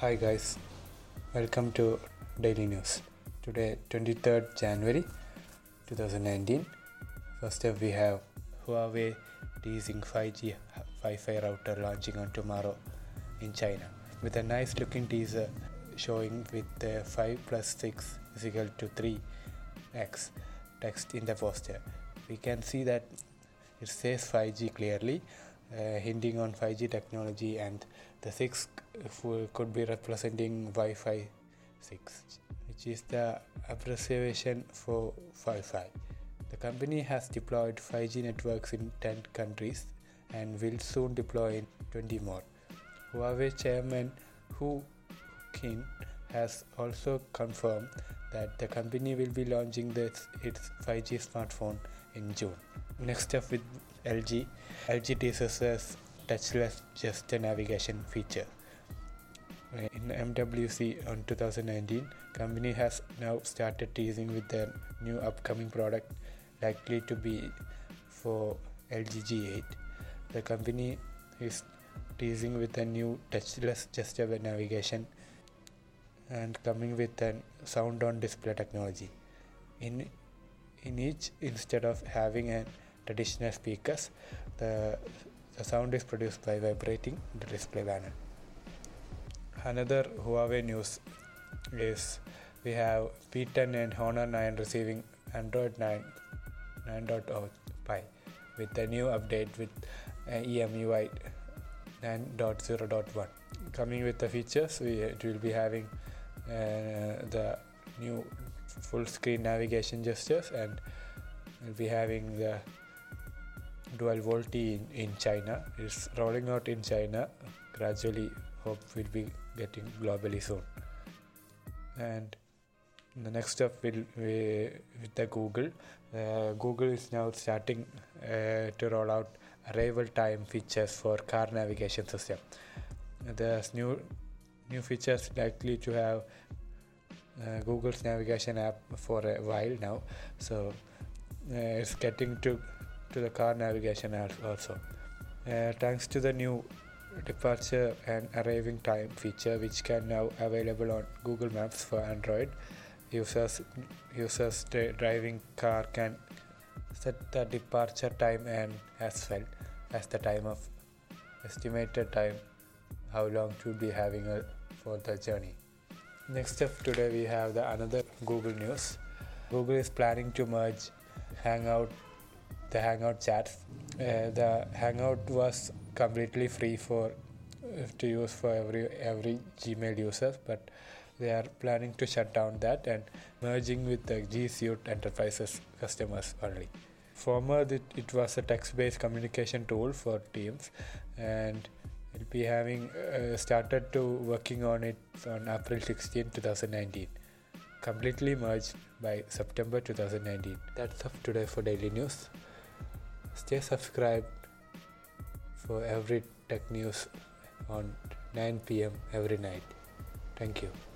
Hi guys, welcome to Daily News. Today, 23rd January 2019. First up, we have Huawei teasing 5G Wi Fi router launching on tomorrow in China with a nice looking teaser showing with the 5 plus 6 is equal to 3x text in the poster. We can see that it says 5G clearly, Uh, hinting on 5G technology, and the 6 could be representing Wi Fi 6, which is the abbreviation for Wi Fi. The company has deployed 5G networks in 10 countries and will soon deploy in 20 more. Huawei chairman Hu Qin has also confirmed that the company will be launching this, its 5G smartphone in June. Next up with LG, LG teases touchless gesture navigation feature. In MWC on 2019, company has now started teasing with their new upcoming product likely to be for LG G8. The company is teasing with a new touchless gesture navigation and coming with a sound on display technology. In in each instead of having a traditional speakers, the the sound is produced by vibrating the display panel. Another Huawei news is we have P10 and Honor 9 receiving Android 9 9.0 Pie with the new update with uh, EMUI 9.0.1 coming with the features we it will be having uh, the new full screen navigation gestures and we'll be having the dual VoLTE in, in China it's rolling out in China gradually hope will be getting globally soon and the next step will be with the Google. Uh, Google is now starting uh, to roll out arrival time features for car navigation system. There's new new features likely to have uh, Google's navigation app for a while now, so uh, it's getting to to the car navigation also. Uh, thanks to the new departure and arriving time feature, which can now available on Google Maps for Android users users driving car can set the departure time and as well as the time of estimated time how long to be having a, for the journey next up today we have the another google news google is planning to merge hangout the hangout chats uh, the hangout was completely free for to use for every every gmail users, but they are planning to shut down that and merging with the G Suite Enterprises customers only. Former, it, it was a text based communication tool for Teams and will be having uh, started to working on it on April 16, 2019. Completely merged by September 2019. That's all today for daily news. Stay subscribed for every tech news on 9 pm every night. Thank you.